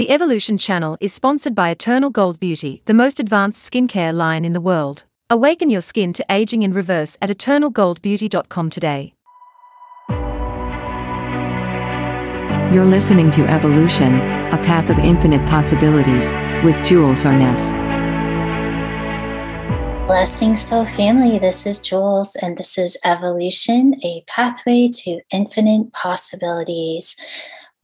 The Evolution channel is sponsored by Eternal Gold Beauty, the most advanced skincare line in the world. Awaken your skin to aging in reverse at eternalgoldbeauty.com today. You're listening to Evolution, a path of infinite possibilities, with Jules Arness. Blessings, soul family. This is Jules, and this is Evolution, a pathway to infinite possibilities.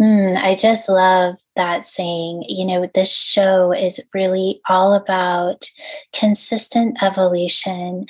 Mm, I just love that saying. You know, this show is really all about consistent evolution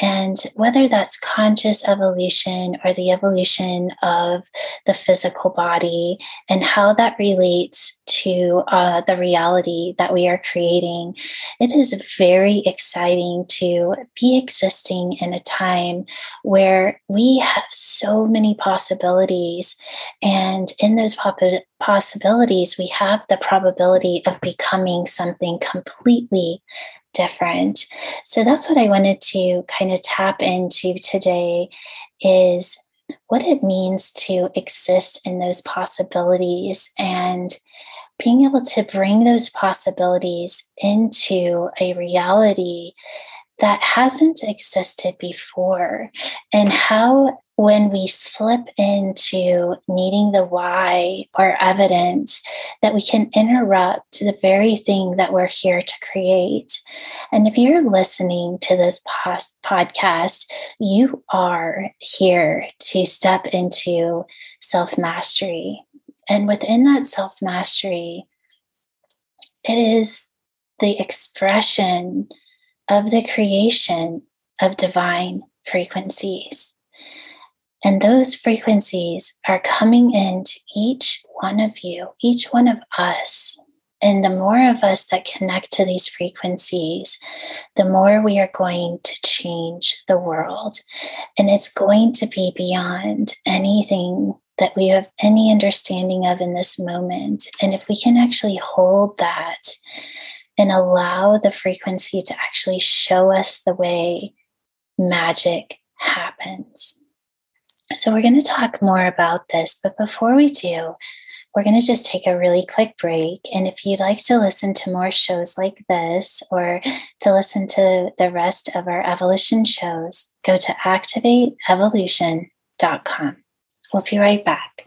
and whether that's conscious evolution or the evolution of the physical body and how that relates to uh, the reality that we are creating, it is very exciting to be existing in a time where we have so many possibilities. And in those pop- possibilities, we have the probability of becoming something completely different. So that's what I wanted to kind of tap into today is what it means to exist in those possibilities and being able to bring those possibilities into a reality that hasn't existed before and how when we slip into needing the why or evidence that we can interrupt the very thing that we're here to create. And if you're listening to this podcast you are here to step into self mastery and within that self mastery it is the expression of the creation of divine frequencies. And those frequencies are coming into each one of you, each one of us. And the more of us that connect to these frequencies, the more we are going to change the world. And it's going to be beyond anything that we have any understanding of in this moment. And if we can actually hold that and allow the frequency to actually show us the way magic happens. So, we're going to talk more about this, but before we do, we're going to just take a really quick break. And if you'd like to listen to more shows like this or to listen to the rest of our evolution shows, go to activateevolution.com. We'll be right back.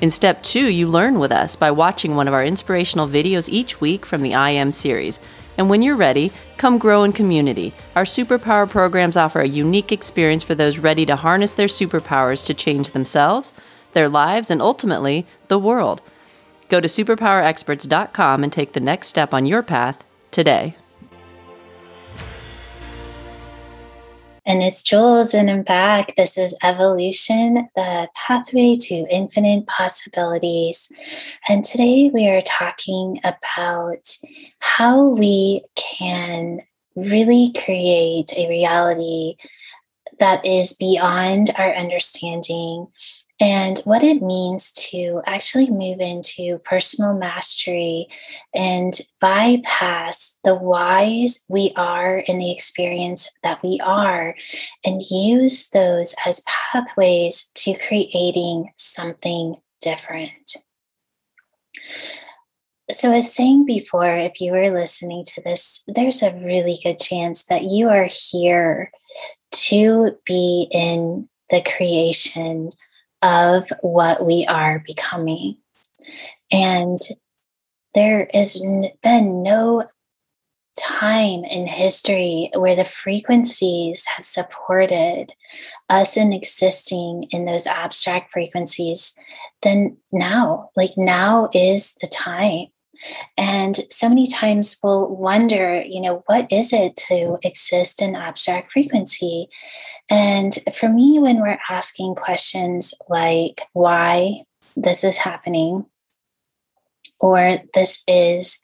In step two, you learn with us by watching one of our inspirational videos each week from the I Am series. And when you're ready, come grow in community. Our superpower programs offer a unique experience for those ready to harness their superpowers to change themselves, their lives, and ultimately, the world. Go to superpowerexperts.com and take the next step on your path today. And it's Jules, and I'm back. This is Evolution, the pathway to infinite possibilities. And today we are talking about how we can really create a reality that is beyond our understanding and what it means to actually move into personal mastery and bypass the whys we are in the experience that we are and use those as pathways to creating something different. So, as saying before, if you were listening to this, there's a really good chance that you are here to be in the creation of what we are becoming. And there has been no time in history where the frequencies have supported us in existing in those abstract frequencies then now like now is the time and so many times we'll wonder, you know, what is it to exist in abstract frequency? And for me, when we're asking questions like why this is happening, or this is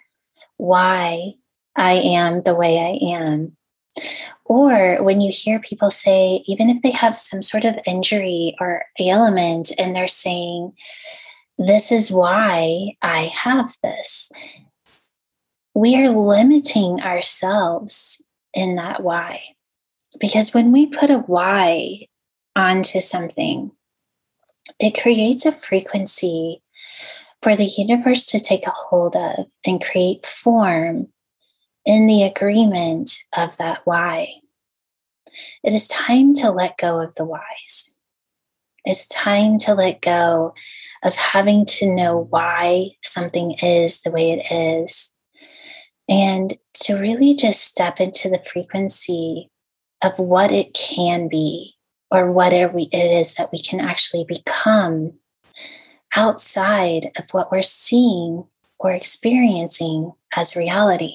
why I am the way I am. Or when you hear people say, even if they have some sort of injury or ailment, and they're saying, This is why I have this, we are limiting ourselves in that why. Because when we put a why onto something, it creates a frequency for the universe to take a hold of and create form in the agreement of that why. It is time to let go of the whys. It's time to let go of having to know why something is the way it is and to really just step into the frequency of what it can be or whatever it is that we can actually become outside of what we're seeing or experiencing as reality.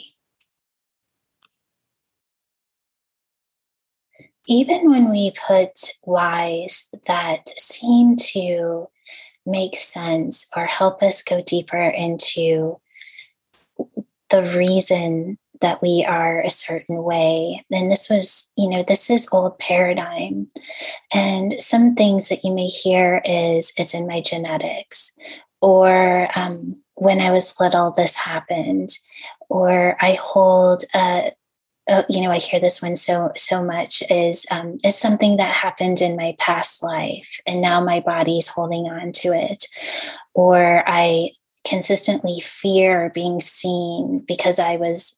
Even when we put whys that seem to make sense or help us go deeper into the reason that we are a certain way. And this was, you know, this is old paradigm. And some things that you may hear is it's in my genetics, or um, when I was little, this happened, or I hold a uh, you know, I hear this one so so much is um, is something that happened in my past life, and now my body's holding on to it, or I consistently fear being seen because I was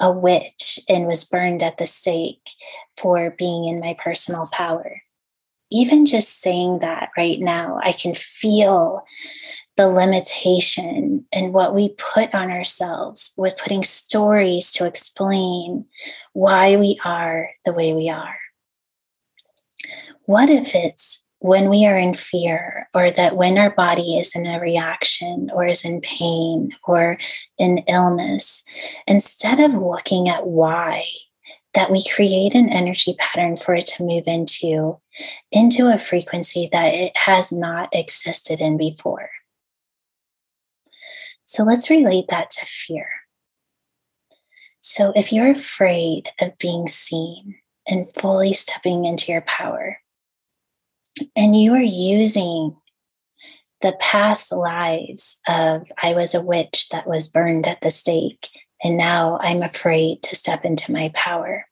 a witch and was burned at the stake for being in my personal power. Even just saying that right now, I can feel the limitation and what we put on ourselves with putting stories to explain why we are the way we are. What if it's when we are in fear, or that when our body is in a reaction, or is in pain, or in illness, instead of looking at why, that we create an energy pattern for it to move into, into a frequency that it has not existed in before. So let's relate that to fear. So if you're afraid of being seen and fully stepping into your power, and you are using the past lives of I was a witch that was burned at the stake, and now I'm afraid to step into my power.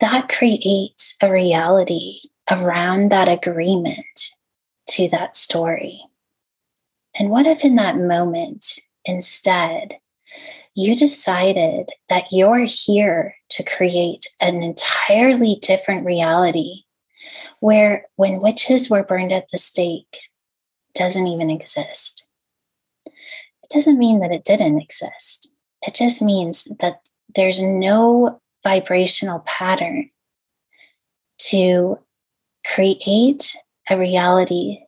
That creates a reality around that agreement to that story. And what if in that moment, instead, you decided that you're here to create an entirely different reality where when witches were burned at the stake doesn't even exist. It doesn't mean that it didn't exist. It just means that there's no vibrational pattern to create a reality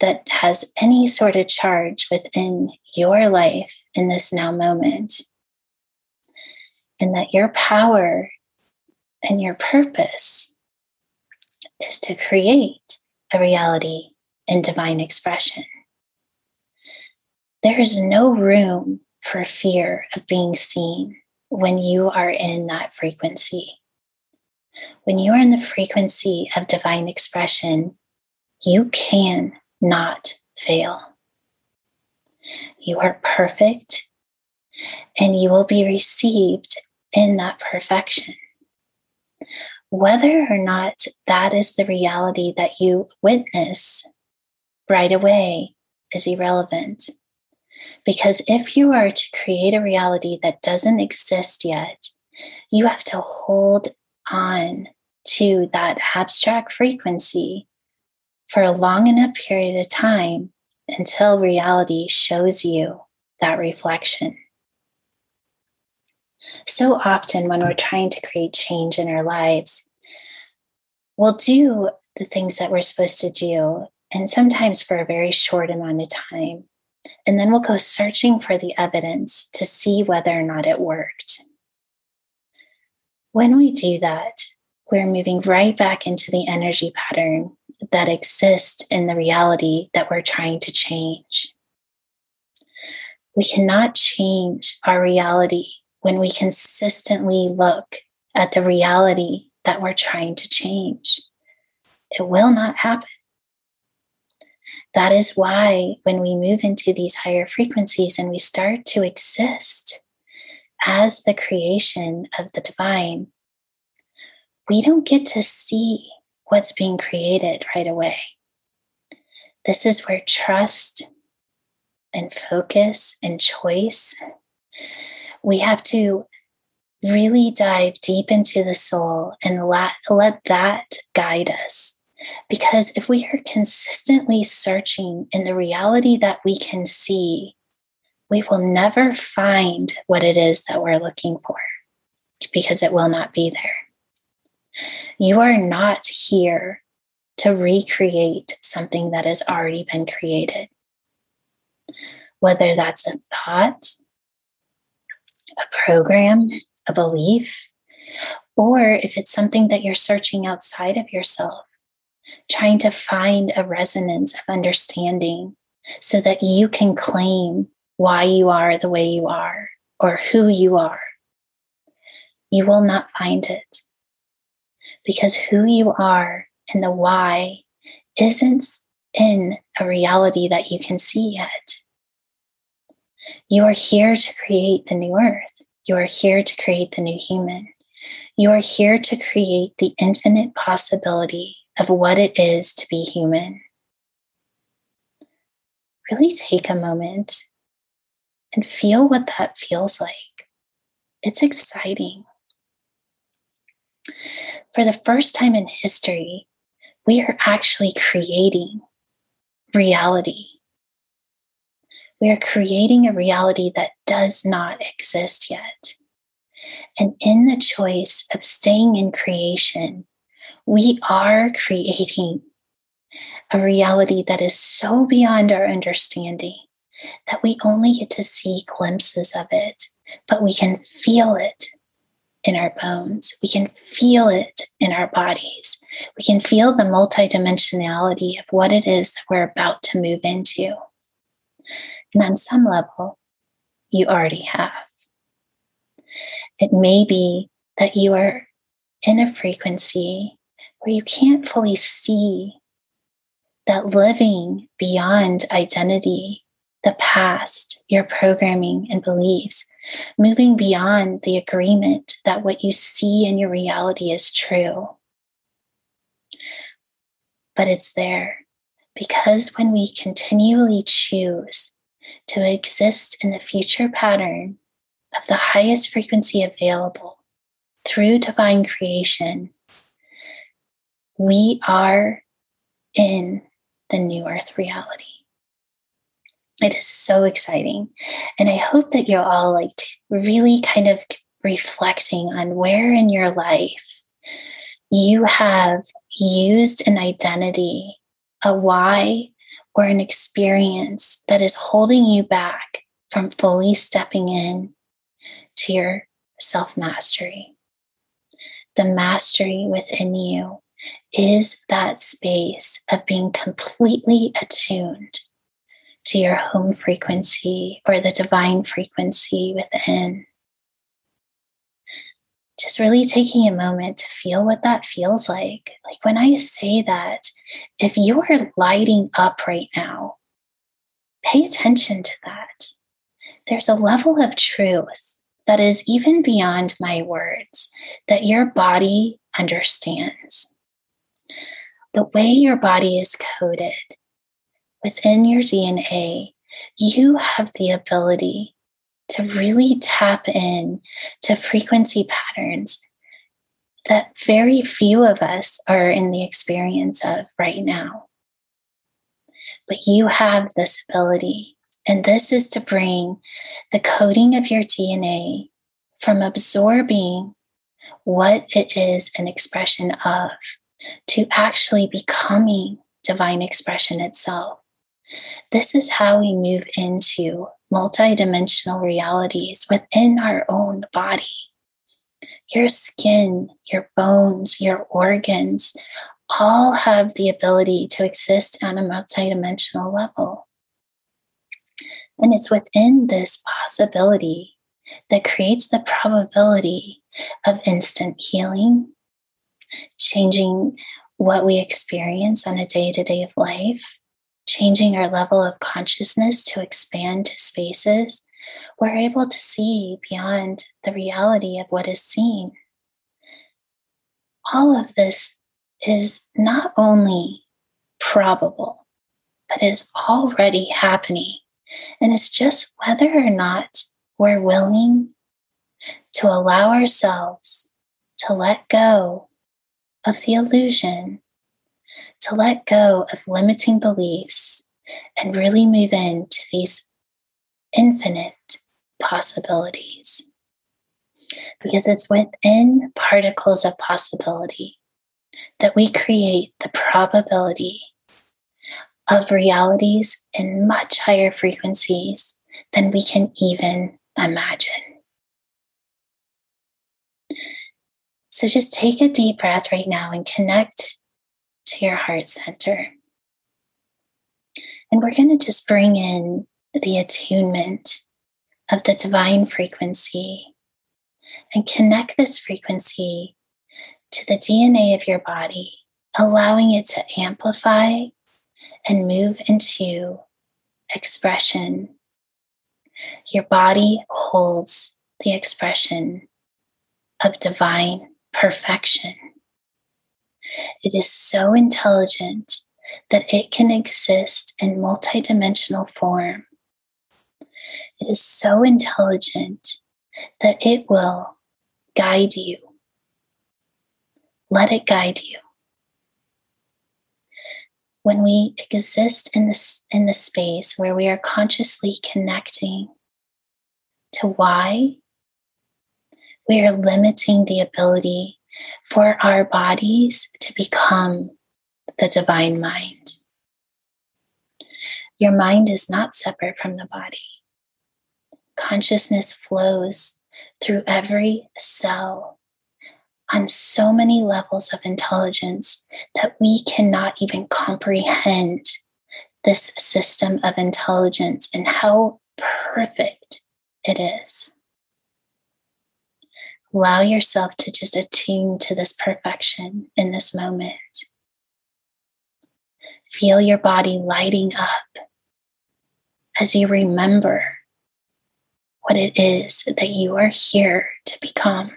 that has any sort of charge within your life in this now moment. And that your power and your purpose is to create a reality in divine expression. There is no room for fear of being seen when you are in that frequency. When you are in the frequency of divine expression, you can not fail. You are perfect and you will be received in that perfection whether or not that is the reality that you witness right away is irrelevant. Because if you are to create a reality that doesn't exist yet, you have to hold on to that abstract frequency for a long enough period of time until reality shows you that reflection so often when we're trying to create change in our lives, we'll do the things that we're supposed to do, and sometimes for a very short amount of time. And then we'll go searching for the evidence to see whether or not it worked. When we do that, we're moving right back into the energy pattern that exist in the reality that we're trying to change We cannot change our reality when we consistently look at the reality that we're trying to change. It will not happen. That is why when we move into these higher frequencies and we start to exist as the creation of the divine, we don't get to see what's being created right away. This is where trust and focus and choice, we have to really dive deep into the soul and let, let that guide us. Because if we are consistently searching in the reality that we can see, we will never find what it is that we're looking for because it will not be there. You are not here to recreate something that has already been created. Whether that's a thought, a program, a belief, or if it's something that you're searching outside of yourself, trying to find a resonance of understanding so that you can claim why you are the way you are or who you are, you will not find it. Because who you are and the why isn't in a reality that you can see yet. You are here to create the new earth. You are here to create the new human. You are here to create the infinite possibility of what it is to be human. Really take a moment and feel what that feels like. It's exciting. For the first time in history, we are actually creating reality. We are creating a reality that does not exist yet. And in the choice of staying in creation, we are creating a reality that is so beyond our understanding that we only get to see glimpses of it, but we can feel it in our bones. We can feel it in our bodies. We can feel the multidimensionality of what it is that we're about to move into. And on some level, you already have. It may be that you are in a frequency where you can't fully see that living beyond identity, the past, your programming and beliefs, moving beyond the agreement that what you see in your reality is true. But it's there because when we continually choose to exist in the future pattern of the highest frequency available through divine creation, we are in the new earth reality. It is so exciting. And I hope that you're all like really kind of reflecting on where in your life you have used an identity, a why, or an experience that is holding you back from fully stepping in to your self mastery. The mastery within you is that space of being completely attuned to your home frequency or the divine frequency within. Just really taking a moment to feel what that feels like. Like when I say that, if you are lighting up right now, pay attention to that. There's a level of truth that is even beyond my words that your body understands. The way your body is coded within your DNA, you have the ability to really tap in to frequency patterns that very few of us are in the experience of right now. But you have this ability, and this is to bring the coding of your DNA from absorbing what it is an expression of to actually becoming divine expression itself. This is how we move into multidimensional realities within our own body. Your skin, your bones, your organs all have the ability to exist on a multidimensional level. And it's within this possibility that creates the probability of instant healing, changing what we experience on a day to day of life, changing our level of consciousness to expand to spaces, we're able to see beyond the reality of what is seen. All of this is not only probable, but is already happening. And it's just whether or not we're willing to allow ourselves to let go of the illusion to let go of limiting beliefs and really move into these infinite possibilities. Because it's within particles of possibility that we create the probability of realities in much higher frequencies than we can even imagine. So just take a deep breath right now and connect to your heart center. And we're going to just bring in the attunement of the divine frequency and connect this frequency to the DNA of your body, allowing it to amplify and move into expression. Your body holds the expression of divine perfection. It is so intelligent that it can exist in multidimensional form. It is so intelligent that it will guide you. Let it guide you. When we exist in this in the space where we are consciously connecting to why, we are limiting the ability for our bodies to become the divine mind. Your mind is not separate from the body. Consciousness flows through every cell on so many levels of intelligence that we cannot even comprehend this system of intelligence and how perfect it is. Allow yourself to just attune to this perfection in this moment. Feel your body lighting up as you remember what it is that you are here to become.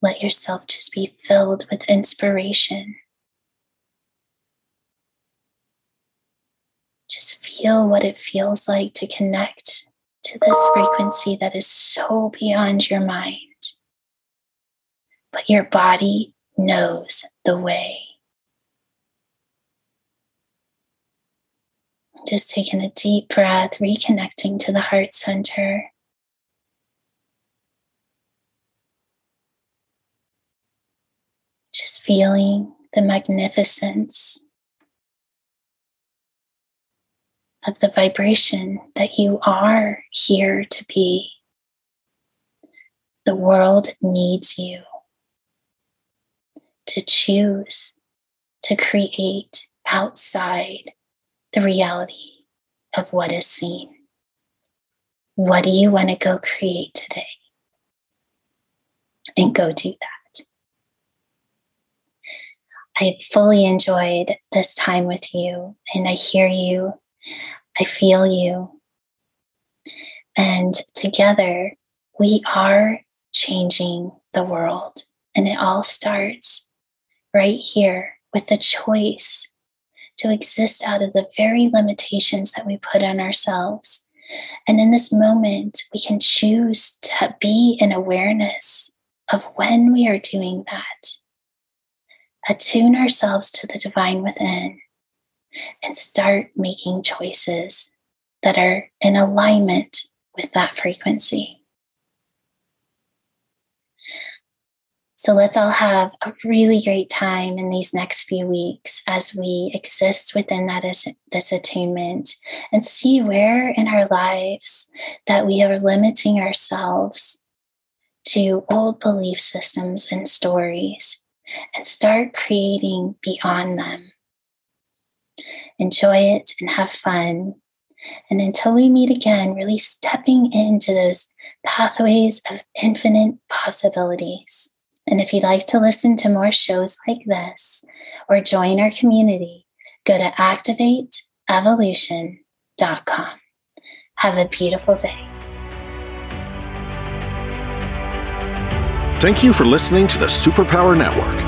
Let yourself just be filled with inspiration. Just feel what it feels like to connect to this frequency that is so beyond your mind. But your body knows the way. Just taking a deep breath, reconnecting to the heart center. Just feeling the magnificence of the vibration that you are here to be. The world needs you to choose to create outside the reality of what is seen. What do you want to go create today? And go do that. I fully enjoyed this time with you, and I hear you I feel you. And together, we are changing the world. And it all starts right here with the choice to exist out of the very limitations that we put on ourselves. And in this moment, we can choose to be in awareness of when we are doing that. Attune ourselves to the divine within and start making choices that are in alignment with that frequency. So let's all have a really great time in these next few weeks as we exist within that this attunement and see where in our lives that we are limiting ourselves to old belief systems and stories and start creating beyond them enjoy it and have fun. And until we meet again, really stepping into those pathways of infinite possibilities. And if you'd like to listen to more shows like this or join our community, go to activateevolution.com. Have a beautiful day. Thank you for listening to the Superpower Network.